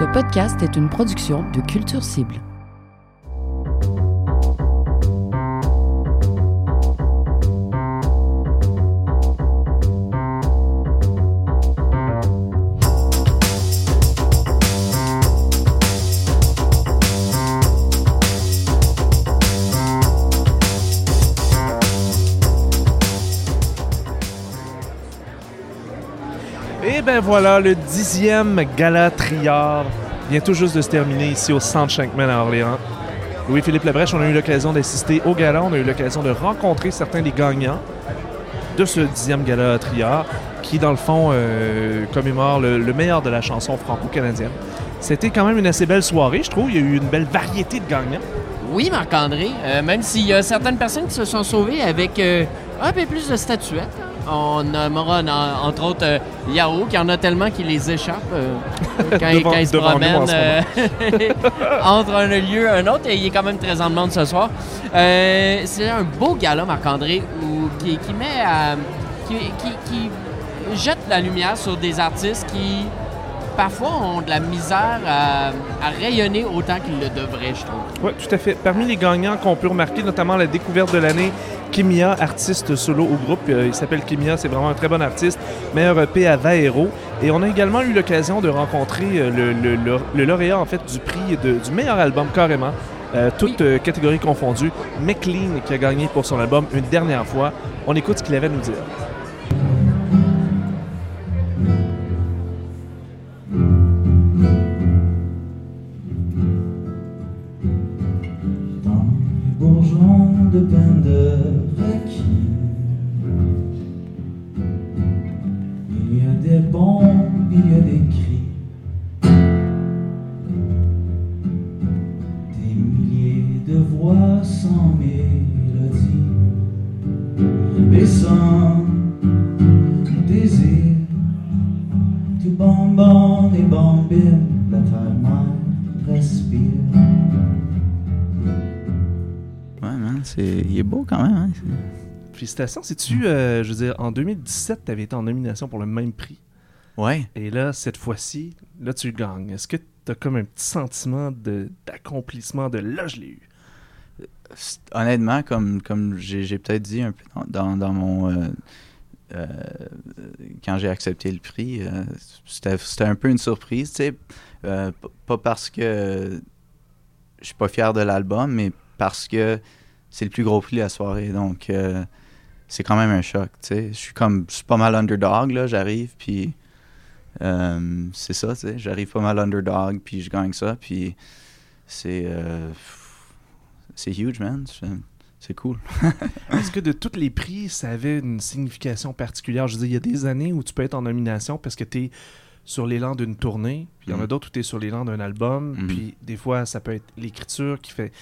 Ce podcast est une production de Culture Cible. Voilà, le dixième gala Triard vient tout juste de se terminer ici au Centre Shankman à Orléans. Louis-Philippe Labrèche, on a eu l'occasion d'assister au gala, on a eu l'occasion de rencontrer certains des gagnants de ce dixième gala Triard, qui dans le fond euh, commémore le, le meilleur de la chanson franco-canadienne. C'était quand même une assez belle soirée, je trouve. Il y a eu une belle variété de gagnants. Oui, Marc-André, euh, même s'il y a certaines personnes qui se sont sauvées avec euh, un peu plus de statuettes. On nommera en- entre autres euh, Yao, qui en a tellement qu'il les échappe euh, quand, Devant- quand il se devant nous promène en ce euh, entre un lieu et un autre. Et il est quand même très en demande ce soir. Euh, C'est un beau gala, Marc-André, qui, qui met à- qui, qui- qui jette la lumière sur des artistes qui parfois ont de la misère à, à rayonner autant qu'ils le devraient, je trouve. Oui, tout à fait. Parmi les gagnants qu'on peut remarquer, notamment la découverte de l'année, Kimia, artiste solo au groupe. Euh, il s'appelle Kimia, c'est vraiment un très bon artiste. Meilleur EP à Vaero. Et on a également eu l'occasion de rencontrer euh, le, le- le- le lauréat en fait du prix de- du meilleur album carrément. euh, toutes euh, catégories confondues, McLean qui a gagné pour son album une dernière fois. On écoute ce qu'il avait à nous dire. Félicitations. C'est-tu, euh, je veux dire, en 2017, tu avais été en nomination pour le même prix? Ouais. Et là, cette fois-ci, là, tu gagnes. Est-ce que tu as comme un petit sentiment d'accomplissement de là, je l'ai eu? Honnêtement, comme, comme j'ai, peut-être dit un peu dans, dans, mon. euh, euh, quand j'ai accepté le prix, c'était, un peu une surprise, tu sais. Pas parce que je suis pas fier de l'album, mais parce que c'est le plus gros prix de la soirée. Donc, euh, c'est quand même un choc, tu sais. Je suis comme. Je suis pas mal underdog, là. J'arrive, puis. euh, c'est ça, tu sais. J'arrive pas mal underdog, puis je gagne ça, puis c'est. euh, c'est huge, man. C'est- cool. Est-ce que de tous les prix, ça avait une signification particulière? Je veux dire, il y a des années où tu peux être en nomination parce que tu es sur l'élan d'une tournée, puis il y en a Mhm. d'autres où tu es sur l'élan d'un album, Mhm. puis des fois, ça peut être l'écriture qui fait...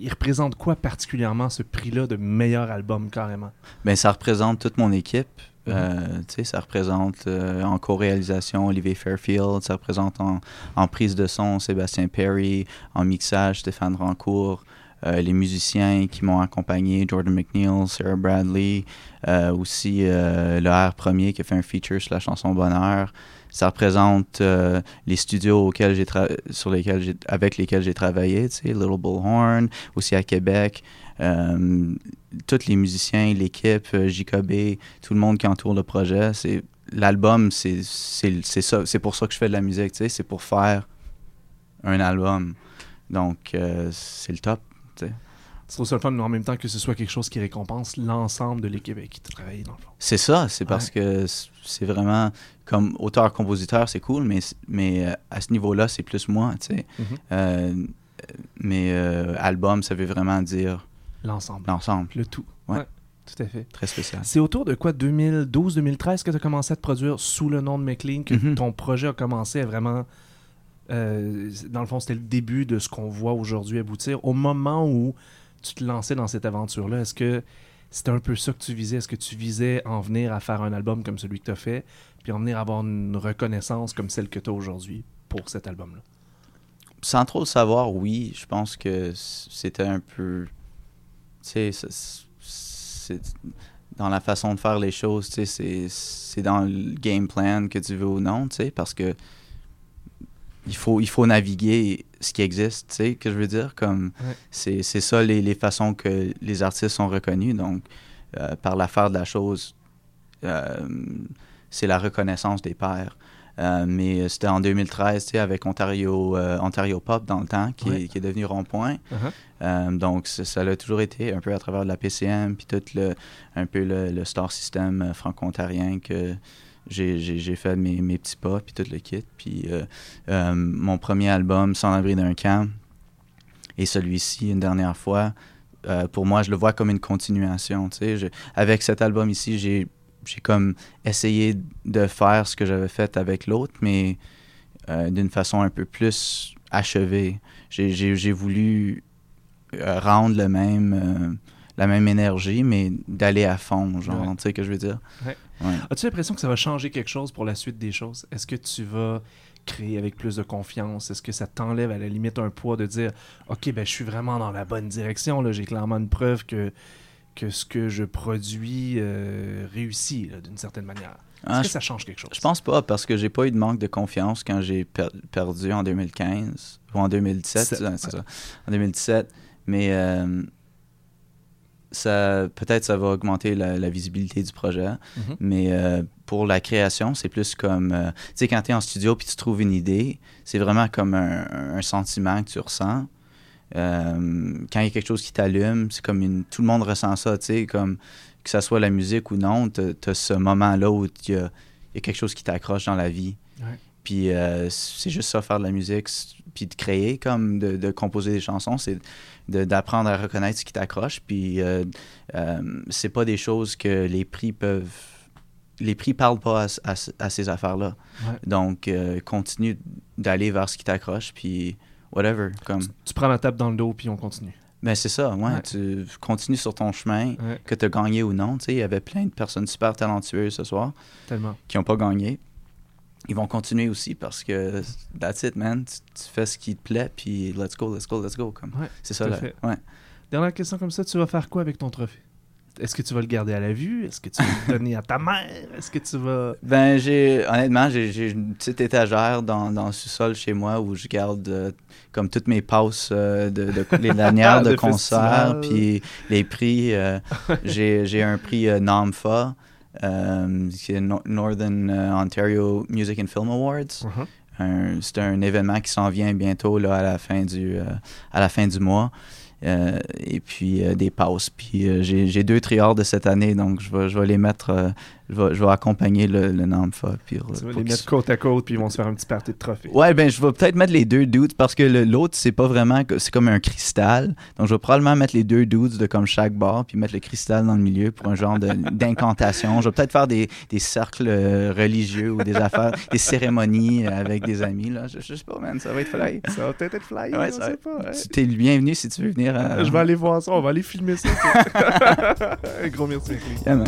Il représente quoi particulièrement ce prix-là de meilleur album, carrément? Ben, ça représente toute mon équipe. Euh, tu sais, ça représente euh, en co-réalisation Olivier Fairfield, ça représente en, en prise de son Sébastien Perry, en mixage Stéphane Rancourt, euh, les musiciens qui m'ont accompagné, Jordan McNeil, Sarah Bradley, aussi le R premier qui a fait un feature sur la chanson Bonheur. Ça représente euh, les studios auxquels j'ai sur lesquels avec lesquels j'ai travaillé, tu sais, Little Bullhorn, aussi à Québec. Euh, tous les musiciens, l'équipe, euh, JKB, tout le monde qui entoure le projet, c'est l'album, c'est ça, c'est pour ça que je fais de la musique, tu sais, c'est pour faire un album. Donc euh, c'est le top. Tu trouves ça le fun, mais en même temps que ce soit quelque chose qui récompense l'ensemble de l'équipe avec qui tu travailles, dans le fond. C'est ça, c'est parce que c'est vraiment comme auteur-compositeur, c'est cool, mais mais euh, à ce niveau-là, c'est plus moi, tu sais. Mhm. Euh, mais euh, album, ça veut vraiment dire L'ensemble. l'ensemble, Le tout. Ouais. Tout à fait. très spécial. C'est autour de quoi, 2012-2013, que tu as commencé à te produire sous le nom de McLean, que Mhm. ton projet a commencé à vraiment. euh, dans le fond, c'était le début de ce qu'on voit aujourd'hui aboutir. Au moment où tu te lançais dans cette aventure-là, est-ce que c'était un peu ça que tu visais? Est-ce que tu visais en venir à faire un album comme celui que tu as fait, puis en venir à avoir une reconnaissance comme celle que tu as aujourd'hui pour cet album-là? sans trop le savoir, oui, je pense que c'était un peu. Tu sais, dans la façon de faire les choses, tu sais, c'est dans le game plan que tu veux ou non, tu sais, parce que il faut, il faut naviguer ce qui existe, tu sais, que je veux dire. Comme Ouais. c'est, c'est ça les, les façons que les artistes sont reconnus. Donc, euh, par l'affaire de la chose, euh, c'est la reconnaissance des pairs. Euh, mais c'était en 2013, tu sais, avec Ontario, Ontario Pop dans le temps, qui, Ouais. est, qui est devenu Rond-Point. Uh-huh. Donc, ça, l'a toujours été un peu à travers de la PCM, puis tout le, un peu le, le star system franco-ontarien que j'ai, fait mes, petits pas, puis tout le kit. Puis euh, euh, mon premier album, Sans l'abri d'un camp, et celui-ci, une dernière fois, euh, pour moi, je le vois comme une continuation. Avec cet album ici, j'ai, comme essayé de faire ce que j'avais fait avec l'autre, mais d'une façon un peu plus achevée. J'ai, voulu rendre le même, la même énergie, mais d'aller à fond, genre, Ouais. tu sais que je veux dire? Ouais. Ouais. As-tu l'impression que ça va changer quelque chose pour la suite des choses? Est-ce que tu vas créer avec plus de confiance? Est-ce que ça t'enlève à la limite un poids de dire OK, ben je suis vraiment dans la bonne direction, là, j'ai clairement une preuve que, que ce que je produis euh, réussit là, d'une certaine manière. Est-ce Ah, que ça change quelque chose? je pense pas, parce que j'ai pas eu de manque de confiance quand j'ai per- perdu en 2015, ou en 2017, Sept, c'est c'est ça, en 2017. Mais euh, ça, peut-être ça va augmenter la, la visibilité du projet. Mhm. Mais euh, pour la création, c'est plus comme. euh, tu sais, quand tu es en studio puis tu trouves une idée, c'est vraiment comme un, un sentiment que tu ressens. Euh, quand il y a quelque chose qui t'allume, c'est comme une. Tout le monde ressent ça, tu sais, comme que ça soit la musique ou non, tu as ce moment-là où il y a, il y a quelque chose qui t'accroche dans la vie. Ouais. Puis c'est juste ça, faire de la musique, puis de créer, comme de, de composer des chansons, c'est d'apprendre à reconnaître ce qui t'accroche. Puis euh, euh, c'est pas des choses que les prix peuvent. Les prix parlent pas à, à- à ces affaires-là. Ouais. Donc, euh, continue d'aller vers ce qui t'accroche, puis whatever. Comme. Tu, tu prends la tape dans le dos puis on continue. Ben, c'est ça, ouais. Ouais. Tu continues sur ton chemin, Ouais, que tu as gagné ou non. Tu sais, il y avait plein de personnes super talentueuses ce soir tellement. qui n'ont pas gagné. Ils vont continuer aussi parce que that's it, man. Tu, tu fais ce qui te plaît, puis let's go, let's go, let's go. Comme. Ouais, c'est ça, là. fait. Ouais. Dernière question comme ça, tu vas faire quoi avec ton trophée? Est-ce que tu vas le garder à la vue? Est-ce que tu vas le donner à ta mère? Est-ce que tu vas... Ben, j'ai, honnêtement, j'ai, une petite étagère dans, dans le sous-sol chez moi où je garde euh, comme toutes mes passes euh, de, de- les lanières de, De concert, puis les prix. euh, j'ai, j'ai un prix NAMFA, qui est No- Northern euh, Ontario Music and Film Awards. Uh-huh. C'est un événement qui s'en vient bientôt là, à, la fin du, euh, à la fin du mois. Euh, et puis euh, des passes. Puis euh, j'ai, j'ai deux triards de cette année, donc je vais, je vais les mettre, je, vais, je vais accompagner le, le NAMFA. Puis, Tu vas les mettre côte à côte puis ils vont se faire un petit party de trophées. Ouais, ben je vais peut-être mettre les deux dudes parce que l'autre, c'est pas vraiment. C'est comme un cristal. Donc je vais probablement mettre les deux dudes de comme chaque bord puis mettre le cristal dans le milieu pour un genre d'incantation. Je vais peut-être faire des, des cercles euh, religieux ou des affaires, des cérémonies euh, avec des amis. Là. Je, je sais pas, man, ça va être fly. Ça va peut-être être fly, Ouais, ça sait va- pas. ouais. Tu T'es le bienvenu si tu veux venir. à- Je vais aller voir ça, on va aller filmer ça. Un gros merci. Yeah, man.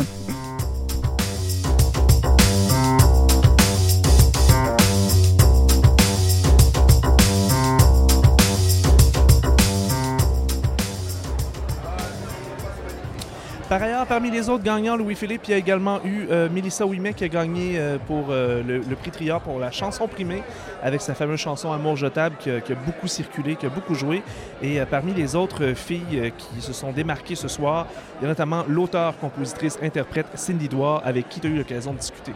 Parmi les autres gagnants, Louis-Philippe, il y a également eu euh, Mélissa Ouimet qui a gagné euh, pour euh, le, le prix Triard pour la chanson primée avec sa fameuse chanson Amour jetable qui, a- qui a beaucoup circulé, qui a beaucoup joué. Et euh, parmi les autres filles qui se sont démarquées ce soir, il y a notamment l'auteur, compositrice, interprète Cindy Douard avec qui tu as eu l'occasion de discuter.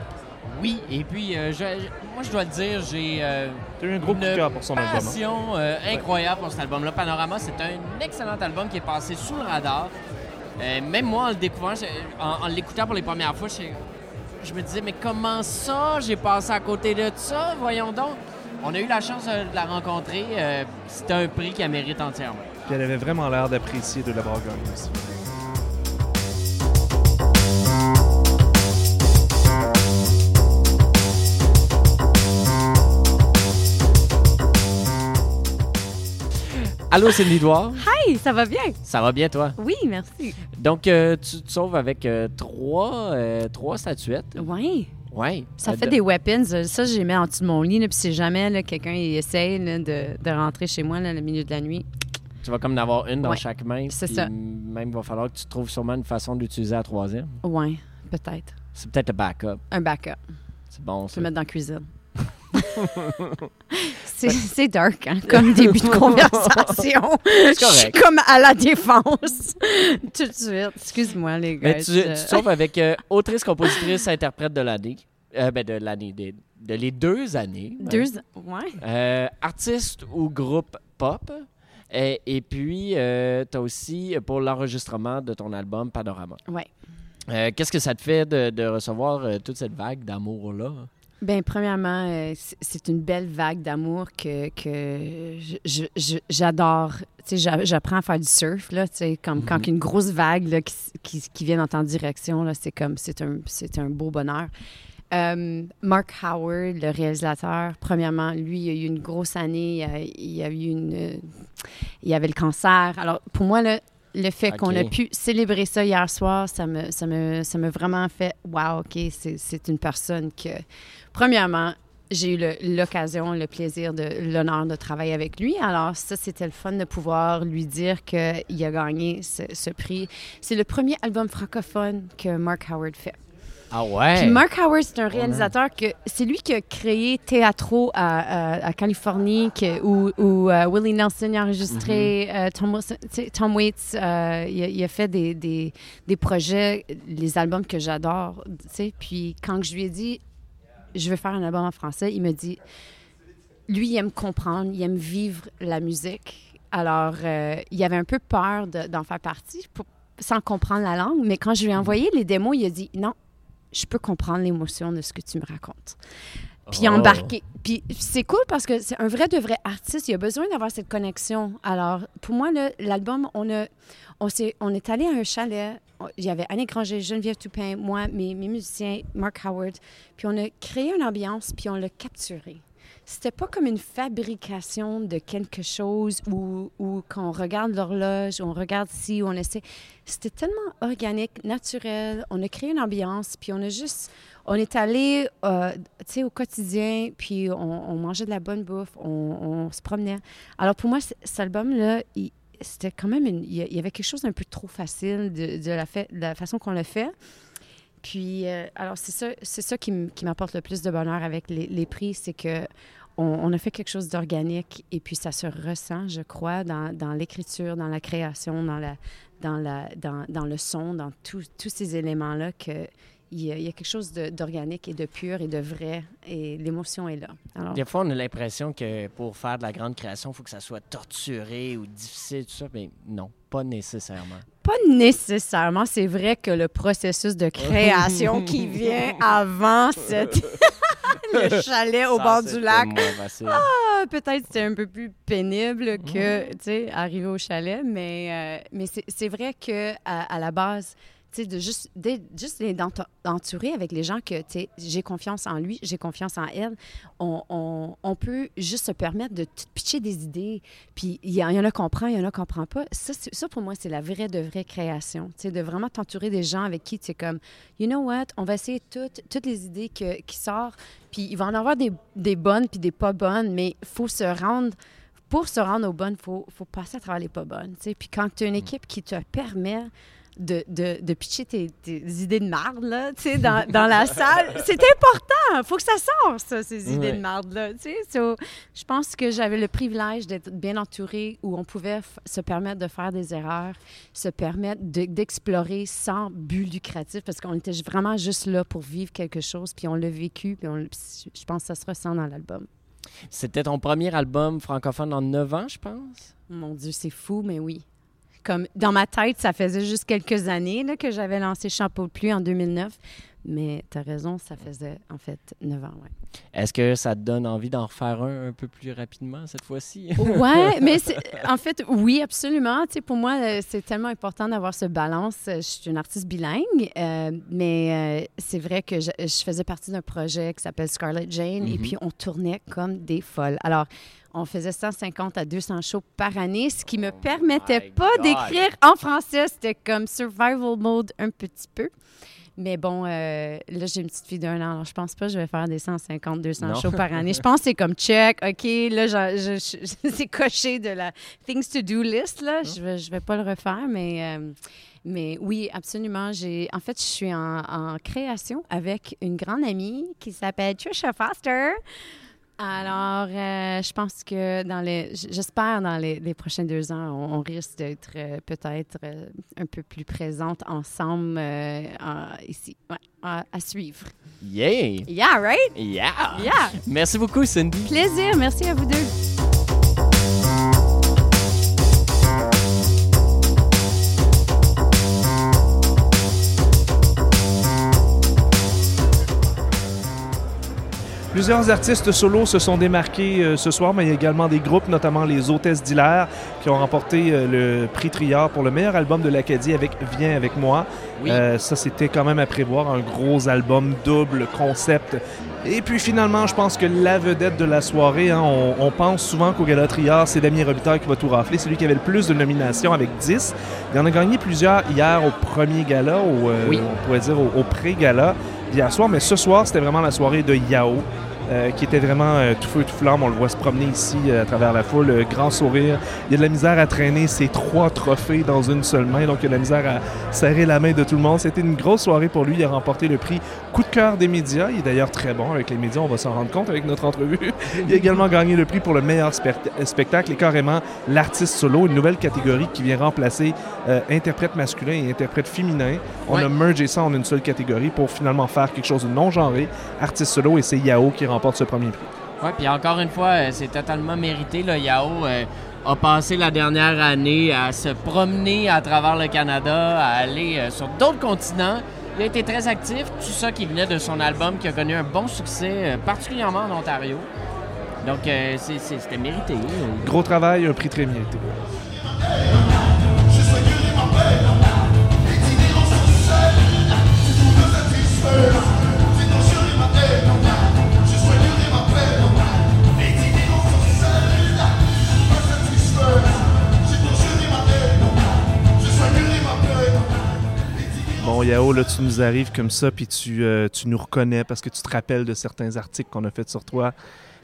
Oui, et puis, euh, je- moi, je dois te dire, j'ai euh, eu un gros une cœur pour son album. hein. passion euh, incroyable pour cet album-là. Panorama, c'est un excellent album qui est passé sous le radar. Euh, même moi, en découvrant, en, l'écoutant pour les premières fois, je, me disais, mais comment ça, j'ai passé à côté de ça? Voyons donc. On a eu la chance de la rencontrer. euh, c'est un prix qu'elle mérite entièrement. Puis elle avait vraiment l'air d'apprécier de l'avoir gagné aussi. Allô, Cindy Douard. Hey, ça va bien? Ça va bien, toi? Oui, merci. Donc, euh, tu te sauves avec euh, trois, euh, trois statuettes. Oui. Oui. Ça fait des weapons. Ça, je les mets en dessous de mon lit. Là, puis si jamais là, quelqu'un il essaye là, de, de rentrer chez moi là, le milieu de la nuit, Tu vas comme en avoir une dans Ouais, chaque main. c'est puis ça. Même, il va falloir que tu trouves sûrement une façon d'utiliser la troisième. ouais, peut-être. C'est peut-être le backup. Un backup. C'est bon, Tu ça. peux mettre dans la cuisine. C'est dark, hein, comme début de conversation. Je suis comme à la défense. Tout de suite. Excuse-moi, les gars. Mais tu, te sauves avec euh, autrice, compositrice, interprète de l'année. Euh, ben, de l'année, des- de, les deux années. Deux... Ouais. Euh, artiste ou groupe pop. Et, et puis, tu as aussi euh, pour l'enregistrement de ton album Panorama. Ouais. Euh, Qu'est-ce que ça te fait de, de recevoir euh, toute cette vague d'amour-là? Ben, premièrement, euh, c'est une belle vague d'amour que, que j'adore. Tu sais, j'a- j'apprends à faire du surf, là, tu sais, comme quand une grosse vague là, qui, qui, qui vient dans ta direction, là, c'est comme, c'est un, c'est un beau bonheur. Euh, Mark Howard, le réalisateur, premièrement, lui, il a eu une grosse année. Il a, il a eu une. euh, il avait le cancer. Alors, pour moi, là, le fait qu'on a pu célébrer ça hier soir, ça me, ça me, ça me vraiment fait Wow, OK, c'est, une personne que. Premièrement, j'ai eu le- l'occasion, le plaisir, de l'honneur de travailler avec lui. Alors, ça, c'était le fun de pouvoir lui dire qu'il a gagné ce, ce prix. C'est le premier album francophone que Mark Howard fait. Ah ouais? Puis Mark Howard, c'est un réalisateur que c'est lui qui a créé Teatro à, à- à Californie, que- où, où, euh, Willie Nelson a enregistré, Tom, Wilson- tu sais, Tom Waits, euh, il, a, il a fait des, des, des projets, les albums que j'adore, tu sais. Puis quand je lui ai dit, je veux faire un album en français, il me dit, lui, il aime comprendre, il aime vivre la musique. Alors, euh, il avait un peu peur de- d'en faire partie pour- sans comprendre la langue, mais quand je lui ai envoyé les démos, il a dit, non, je peux comprendre l'émotion de ce que tu me racontes. Puis Oh. embarqué. Puis c'est cool parce que c'est un vrai de vrai artiste. Il a besoin d'avoir cette connexion. Alors, pour moi, l'album, on a, on, s'est- on est allé à un chalet. Il y avait Annick Granger, Geneviève Toupin, moi, mes, mes musiciens, Mark Howard. Puis on a créé une ambiance, puis on l'a capturé. C'était pas comme une fabrication de quelque chose où, où on regarde l'horloge, on regarde ci, on essaie. C'était tellement organique, naturel. On a créé une ambiance, puis on a juste... On est allé, euh, tu sais, au quotidien, puis on, mangeait de la bonne bouffe, on, se promenait. Alors pour moi, cet album-là, il- c'était quand même... une- il y avait quelque chose d'un peu trop facile de, la, de la façon qu'on l'a fait. Puis, euh, alors, c'est ça, c'est ça qui, m'apporte le plus de bonheur avec les, prix, c'est que on, a fait quelque chose d'organique et puis ça se ressent, je crois, dans, l'écriture, dans la création, dans, le son, dans tous ces éléments-là, que il y, a, quelque chose d'organique et de pur et de vrai et l'émotion est là. Alors, Des fois, on a l'impression que pour faire de la grande création, il faut que ça soit torturé ou difficile, tout ça. Mais non, pas nécessairement. Pas nécessairement, c'est vrai que le processus de création qui vient avant cette... le chalet au Ça, bord du lac. Ah, peut-être c'était un peu plus pénible que, tu sais, arriver au chalet, mais, euh, mais c'est c'est vrai que à, à la base, sais, de juste, juste d'entourer avec les gens que, tu sais, j'ai confiance en lui, j'ai confiance en elle, on, on, on peut juste se permettre de pitcher des idées, puis il y, en a qu'on prend, il y en a qu'on prend pas. Ça, ça, pour moi, c'est la vraie de vraie création, tu sais, de vraiment t'entourer des gens avec qui tu es comme, you know what, on va essayer toutes, toutes les idées que, qui sortent, puis il va en avoir des, des bonnes puis des pas bonnes, mais il faut se rendre. Pour se rendre aux bonnes, il faut, faut passer à travers les pas bonnes. tu sais. Puis quand tu as une équipe qui te permet de, de, de pitcher tes, tes idées de marde là, tu sais, dans, dans la salle, c'est important. Il faut que ça sorte, ça, ces idées Ouais. de marde-là. tu sais. So, je pense que j'avais le privilège d'être bien entourée où on pouvait se permettre de faire des erreurs, se permettre de- d'explorer sans but lucratif parce qu'on était vraiment juste là pour vivre quelque chose, puis on l'a vécu, puis on puis je pense que ça se ressent dans l'album. C'était ton premier album francophone en 9 ans, je pense? Mon Dieu, c'est fou, mais oui. Comme dans ma tête, ça faisait juste quelques années là, que j'avais lancé Chapeau de pluie en 2009. Mais tu as raison, ça faisait en fait 9 ans, ouais. Est-ce que ça te donne envie d'en refaire un un peu plus rapidement cette fois-ci? Ouais, mais en fait, oui, absolument. Tu sais, pour moi, euh, c'est tellement important d'avoir ce balance. Je suis une artiste bilingue, euh, mais euh, c'est vrai que je, je faisais partie d'un projet qui s'appelle Scarlett Jane et Mhm. puis on tournait comme des folles. Alors, on faisait 150 à 200 shows par année, ce qui me permettait my pas d'écrire en français. C'était comme survival mode un petit peu. Mais bon, euh, là, j'ai une petite fille d'un an, alors je pense pas que je vais faire des 150, 200 Non. shows par année. Je pense que c'est comme check, OK, là, c'est coché de la things to do list, là. Je vais, je vais pas le refaire, mais, euh, mais oui, absolument. J'ai, en fait, je suis en, en création avec une grande amie qui s'appelle Trisha Foster. Alors, euh, je pense que dans les, j'espère dans les, les prochains deux ans, on, on risque d'être euh, peut-être euh, un peu plus présentes ensemble en- ici, Ouais, à, à suivre. Yeah! Yeah, right? Yeah! Yeah. Merci beaucoup, Cindy. Plaisir, merci à vous deux. Plusieurs artistes solos se sont démarqués euh, ce soir, mais il y a également des groupes, notamment les Hôtesses d'Hilaire, qui ont remporté euh, le prix Triard pour le meilleur album de l'Acadie avec Viens avec moi. Oui. Euh, ça, c'était quand même à prévoir, un gros album double concept. Et puis finalement, je pense que la vedette de la soirée, hein, on, on pense souvent qu'au Gala Triard, c'est Damien Robitaille qui va tout rafler. C'est lui qui avait le plus de nominations avec 10. Il en a gagné plusieurs hier au premier gala, au, Oui. on pourrait dire au, au pré-gala hier soir. Mais ce soir, c'était vraiment la soirée de Yao. Euh, qui était vraiment euh, tout feu tout flamme. On le voit se promener ici euh, à travers la foule, grand sourire. Il y a de la misère à traîner ses trois trophées dans une seule main, donc il y a de la misère à serrer la main de tout le monde. C'était une grosse soirée pour lui. Il a remporté le prix Coup de cœur des médias. Il est d'ailleurs très bon avec les médias, on va s'en rendre compte avec notre entrevue. Il a également gagné le prix pour le meilleur spect- spectacle et carrément l'artiste solo, une nouvelle catégorie qui vient remplacer interprète masculin et interprète féminin. On Ouais. a mergé ça en une seule catégorie pour finalement faire quelque chose de non genré, artiste solo, et c'est Yao qui remporte ce premier prix. Ouais, puis encore une fois, euh, c'est totalement mérité. Là. Yao euh, a passé la dernière année à se promener à travers le Canada, à aller euh, sur d'autres continents. Il a été très actif, tout ça qui venait de son album qui a connu un bon succès, particulièrement en Ontario. Donc, c'était mérité. Gros travail, un prix très mérité. Bon, Yao, là, tu nous arrives comme ça, puis tu, euh, tu nous reconnais parce que tu te rappelles de certains articles qu'on a fait sur toi.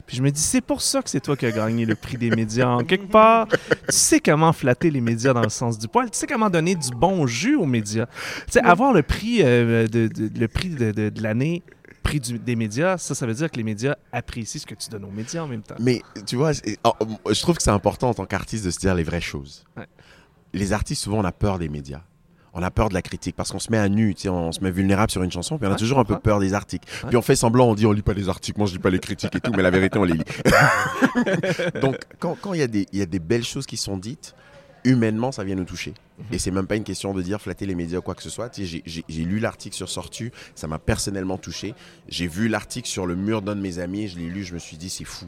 Puis je me dis, c'est pour ça que c'est toi qui as gagné le prix des médias. En quelque part, tu sais comment flatter les médias dans le sens du poil. Tu sais comment donner du bon jus aux médias. Tu sais, avoir le prix, euh, de, de- le prix de, de- de l'année, prix du- des médias, ça, ça veut dire que les médias apprécient ce que tu donnes aux médias en même temps. Mais tu vois, c'est- oh, je trouve que c'est important en tant qu'artiste de se dire les vraies choses. Ouais. Les artistes, souvent, on a peur des médias. On a peur de la critique parce qu'on se met à nu, tu sais, on se met vulnérable sur une chanson, puis on a Ouais, toujours un peu peur des articles. Ouais. Puis on fait semblant, on dit on lit pas les articles, moi je lis pas les critiques et tout, mais la vérité on les lit. Donc quand quand il y, a des- il y a des belles choses qui sont dites, humainement ça vient nous toucher. Mhm. Et c'est même pas une question de dire flatter les médias ou quoi que ce soit. Tu sais, j'ai- lu l'article sur Sortu, ça m'a personnellement touché. J'ai vu l'article sur le mur d'un de mes amis, je l'ai lu, je me suis dit c'est fou.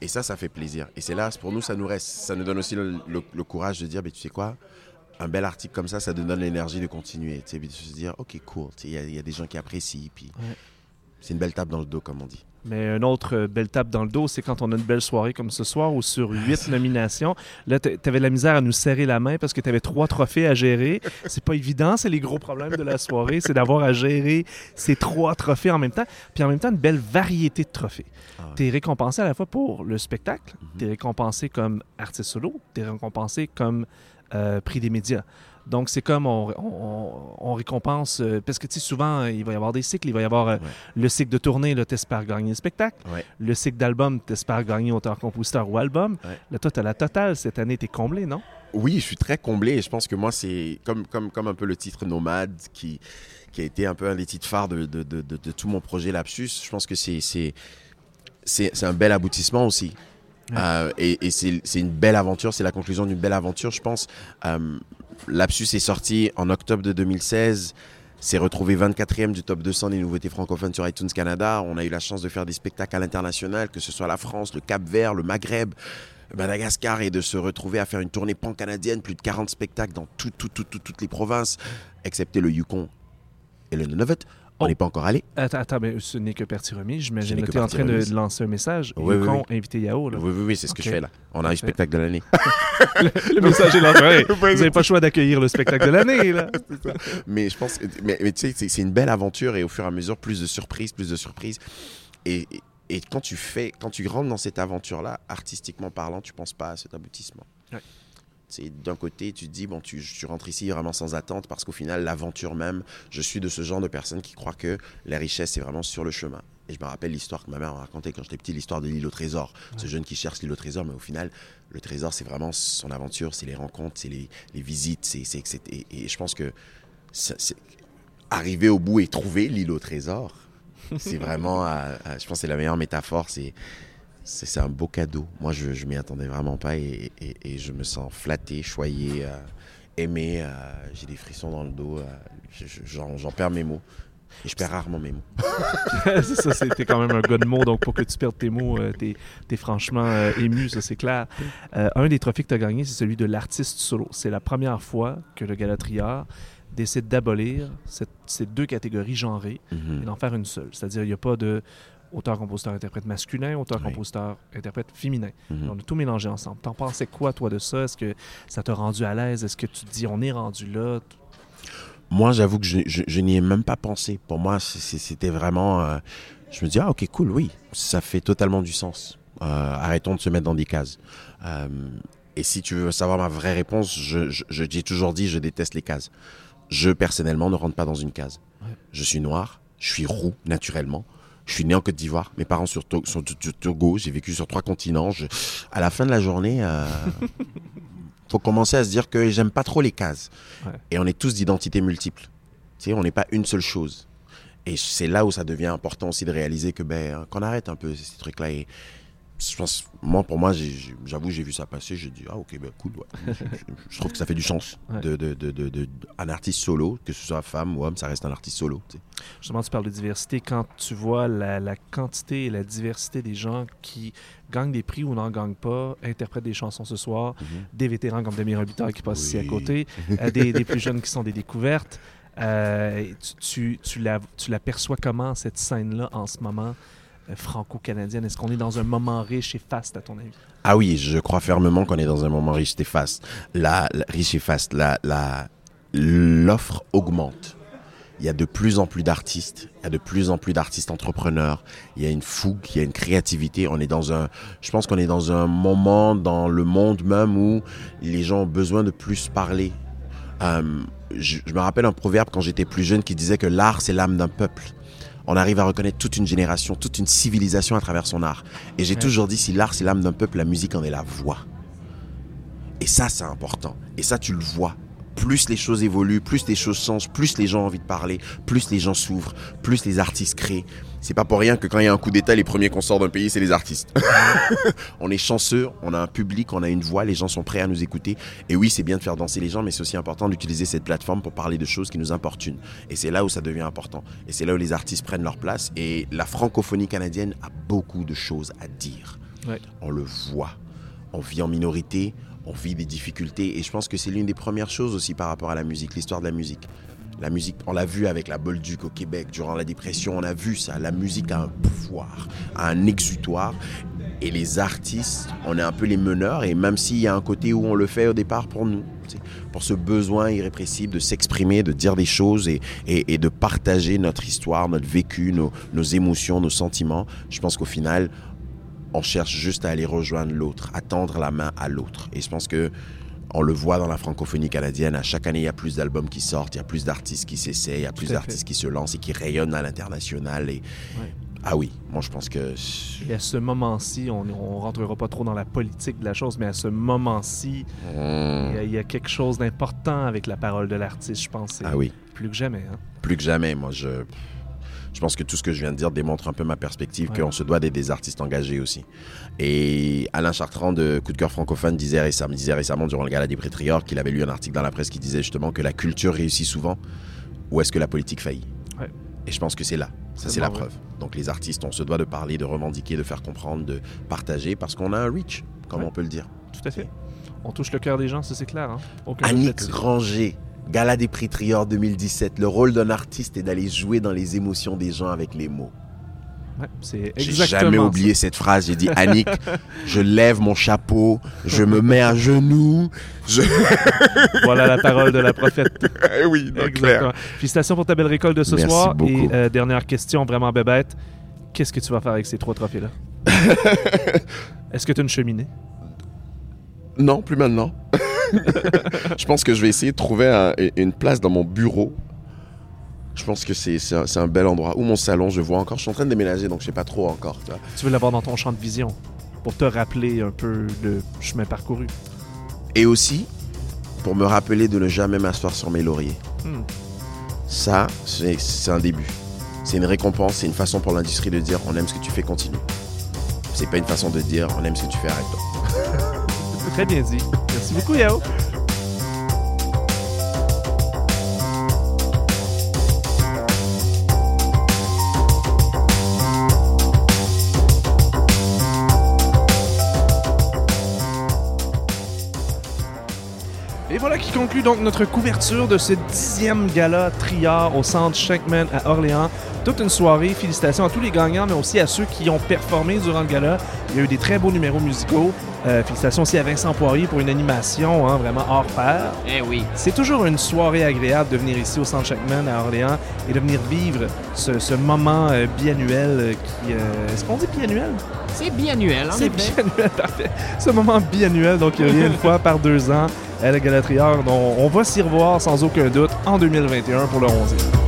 Et ça, ça fait plaisir. Et c'est là, pour nous, ça nous reste. Ça nous donne aussi le, le- le courage de dire, mais tu sais quoi? Un bel article comme ça, ça te donne l'énergie de continuer. Tu sais, de se dire, ok, cool, il y a- il y, a des gens qui apprécient. Puis Ouais. c'est une belle tape dans le dos, comme on dit. Mais une autre euh, belle tape dans le dos, c'est quand on a une belle soirée comme ce soir où sur huit nominations, là, tu avais la misère à nous serrer la main parce que tu avais trois trophées à gérer. C'est pas évident, c'est les gros problèmes de la soirée, c'est d'avoir à gérer ces trois trophées en même temps. Puis en même temps, une belle variété de trophées. Ah ouais. Tu es récompensé à la fois pour le spectacle, Mhm. tu es récompensé comme artiste solo, tu es récompensé comme euh, prix des médias. Donc, c'est comme on, on- on récompense, euh, parce que tu sais, souvent, il va y avoir des cycles, il va y avoir euh, Ouais. le cycle de tournée, là, t'espères gagner le spectacle. Ouais. Le cycle d'album, t'espères gagner auteur-compositeur ou album. Ouais. Là, toi, t'as la totale cette année, t'es comblé, non? Oui, je suis très comblé et je pense que moi, c'est comme, comme, comme un peu le titre Nomade qui, qui a été un peu un des titres phares de, de, de, tout mon projet Lapsus. Je pense que c'est un bel aboutissement aussi. Euh, et c'est, une belle aventure, c'est la conclusion d'une belle aventure, je pense. Euh, Lapsus est sorti en octobre de 2016. C'est retrouvé 24e du top 200 des nouveautés francophones sur iTunes Canada. On a eu la chance de faire des spectacles à l'international, que ce soit la France, le Cap Vert, le Maghreb, Madagascar, et de se retrouver à faire une tournée pan-canadienne, plus de 40 spectacles dans tout, tout, tout, tout- toutes les provinces, excepté le Yukon et le Nunavut. On Oh. n'est pas encore allé. Attends, attends, mais ce n'est que partie remise. J'imagine que tu es en train de lancer un message. Oui, oui, oui. invité Yao. Là. Oui, oui, oui, c'est ce que je fais là. On a eu Parfait. spectacle de l'année. Le message est lancé. Vous n'avez pas le choix d'accueillir le spectacle de l'année. là. mais je pense, mais, mais tu sais, c'est- c'est une belle aventure et au fur et à mesure, plus de surprises, plus de surprises. Et, et, et quand tu fais, quand tu rentres dans cette aventure-là, artistiquement parlant, tu penses pas à cet aboutissement. Ouais. C'est d'un côté, tu te dis bon, tu, tu rentres ici vraiment sans attente parce qu'au final, l'aventure même, je suis de ce genre de personne qui croit que la richesse c'est vraiment sur le chemin. Et je me rappelle l'histoire que ma mère m'a racontée quand j'étais petit, l'histoire de l'île au trésor. Ce jeune qui cherche l'île au trésor, mais au final, le trésor, c'est vraiment son aventure, c'est les rencontres, c'est les, les visites, c'est, et, et je pense que ça- arriver au bout et trouver l'île au trésor, c'est vraiment, euh, euh, je pense que c'est la meilleure métaphore, c'est, c'est, un beau cadeau. Moi, je, je m'y attendais vraiment pas et, et- et je me sens flatté, choyé, euh, aimé, euh, j'ai des frissons dans le dos, euh, je- je- j'en, perds mes mots. Et je perds rarement mes mots. ça, c'était quand même un gars de mots, donc pour que tu perdes tes mots, euh, t'es, t'es franchement ému, ça c'est clair. Un des trophées que tu as gagné, c'est celui de l'artiste solo. C'est la première fois que le Gala Triard décide d'abolir ces deux catégories genrées Mhm. et d'en faire une seule. C'est-à-dire, il n'y a pas de auteur, compositeur, interprète masculin, auteur, Oui. compositeur, interprète féminin. Mhm. On a tout mélangé ensemble. T'en pensais quoi, toi, de ça? Est-ce que ça t'a rendu à l'aise? Est-ce que tu te dis, on est rendu là? Moi, j'avoue que je, je- je n'y ai même pas pensé. Pour moi, c'était vraiment. euh, je me dis, ah, ok, cool, oui, ça fait totalement du sens. Euh, arrêtons de se mettre dans des cases. Euh, et si tu veux savoir ma vraie réponse, je, je, toujours dit, je déteste les cases. Je, personnellement, ne rentre pas dans une case. Ouais. Je suis noir, je suis roux, naturellement. Je suis né en Côte d'Ivoire. Mes parents sur sont du Togo. J'ai vécu sur trois continents. Je- À la fin de la journée, euh, faut commencer à se dire que j'aime pas trop les cases. Ouais. Et on est tous. Tu sais, on n'est pas une seule chose. Et c'est là où ça devient important aussi de réaliser que ben qu'on arrête un peu ces trucs-là. Et je pense, moi pour moi, j'avoue, j'ai vu ça passer. J'ai dit ah ok ben cool. ouais. je, je trouve que ça fait du sens Ouais. de, de, de, de- de- un artiste solo, que ce soit femme ou homme, ça reste un artiste solo. tu sais. Justement, tu parles de diversité. Quand tu vois la, la quantité et la diversité des gens qui gagnent des prix ou n'en gagnent pas, interprètent des chansons ce soir, des vétérans comme Damien Robitaille qui passe ici à côté, euh, des, des plus jeunes qui sont des découvertes, euh, tu, tu, tu la, tu l'aperçois comment, cette scène-là, en ce moment, franco-canadienne? Est-ce qu'on est dans un moment riche et faste, à ton avis? Ah oui, je crois fermement qu'on est dans un moment riche et faste. La, riche et faste. La, la, l'offre augmente. Il y a de plus en plus d'artistes, il y a de plus en plus d'artistes entrepreneurs, il y a une fougue, il y a une créativité. On est dans un, je pense qu'on est dans un moment dans le monde même où les gens ont besoin de plus parler. Euh, je me rappelle un proverbe quand j'étais plus jeune qui disait que l'art c'est l'âme d'un peuple. On arrive à reconnaître toute une génération, toute une civilisation à travers son art. Et j'ai Ouais. toujours dit, si l'art c'est l'âme d'un peuple, la musique en est la voix. Et ça, c'est important. Et ça, tu le vois. Plus les choses évoluent, plus les choses changent, plus les gens ont envie de parler, plus les gens s'ouvrent, plus les artistes créent. C'est pas pour rien que quand il y a un coup d'État, les premiers qu'on sort d'un pays, c'est les artistes. on est chanceux, on a un public, on a une voix, les gens sont prêts à nous écouter. Et oui, c'est bien de faire danser les gens, mais c'est aussi important d'utiliser cette plateforme pour parler de choses qui nous importunent. Et c'est là où ça devient important. Et c'est là où les artistes prennent leur place. Et la francophonie canadienne a beaucoup de choses à dire. Ouais. On le voit. On vit en minorité, on vit des difficultés. Et je pense que c'est l'une des premières choses aussi par rapport à la musique, l'histoire de la musique. La musique, on l'a vu avec la Bolduc au Québec durant la dépression, on a vu ça. La musique a un pouvoir, a un exutoire. Et les artistes, on est un peu les meneurs. Et même s'il y a un côté où on le fait au départ pour nous, pour ce besoin irrépressible de s'exprimer, de dire des choses et, de partager notre histoire, notre vécu, nos émotions, nos sentiments, je pense qu'au final, on cherche juste à aller rejoindre l'autre, à tendre la main à l'autre. Et je pense que on le voit dans la francophonie canadienne. À chaque année, il y a plus d'albums qui sortent, il y a plus d'artistes qui s'essayent, il y a plus d'artistes qui se lancent et qui rayonnent à l'international. Et Ouais. ah oui, moi je pense que Et à ce moment-ci, on ne rentrera pas trop dans la politique de la chose, mais à ce moment-ci, il y a- il y, a quelque chose d'important avec la parole de l'artiste, je pense. Ah oui, plus que jamais. Hein? plus que jamais. Moi, je je pense que tout ce que je viens de dire démontre un peu ma perspective Ouais. qu'on se doit d'être des artistes engagés aussi. Et Alain Chartrand de Coup de cœur francophone disait récemment, disait récemment durant le gala des qu'il avait lu un article dans la presse qui disait justement que la culture réussit souvent ou est-ce que la politique faillit. Ouais. Et je pense que c'est là. Ça, C'est la preuve. Donc les artistes, on se doit de parler, de revendiquer, de faire comprendre, de partager parce qu'on a un reach, comme Ouais. on peut le dire. Tout à fait. On touche le cœur des gens, ça c'est clair. Hein? Annick. Granger, Gala des prix Trior 2017. Le rôle d'un artiste est d'aller jouer dans les émotions des gens avec les mots. Ouais, c'est J'ai jamais ça. oublié cette phrase. J'ai dit Annick, je lève mon chapeau, je me mets à genoux. Je... Voilà la parole de la prophète. Eh oui, donc, clair. Félicitations pour ta belle récolte de ce Merci soir. beaucoup. Et euh, dernière question, vraiment bébête. Qu'est-ce que tu vas faire avec ces trois trophées-là? Est-ce que tu as une cheminée? Non, plus maintenant. je pense que je vais essayer de trouver un- une place dans mon bureau. Je pense que c'est un, bel endroit. Ou mon salon, je vois encore. Je suis en train de déménager, donc je sais pas trop encore. tu vois. Tu veux l'avoir dans ton champ de vision pour te rappeler un peu le chemin parcouru. Et aussi, pour me rappeler de ne jamais m'asseoir sur mes lauriers. Hmm. Ça, c'est c'est un début. C'est une récompense, c'est une façon pour l'industrie de dire on aime ce que tu fais, continue. C'est pas une façon de dire on aime ce que tu fais, arrête-toi. Très bien dit. Merci beaucoup, Yao. Voilà qui conclut donc notre couverture de ce dixième gala Triard au centre Shankman à Orléans. Toute une soirée. Félicitations à tous les gagnants, mais aussi à ceux qui ont performé durant le gala. Il y a eu des très beaux numéros musicaux. Euh, félicitations aussi à Vincent Poirier pour une animation hein, vraiment hors pair. Eh oui. C'est toujours une soirée agréable de venir ici au Centre Shackman à Orléans et de venir vivre ce, ce moment euh, biannuel euh, qui... euh, Est-ce qu'on dit biannuel? C'est biannuel, en C'est biannuel, parfait. Ce moment biannuel, donc il revient une fois par deux ans à la Galatrière. dont on va s'y revoir sans aucun doute en 2021 pour le 11e.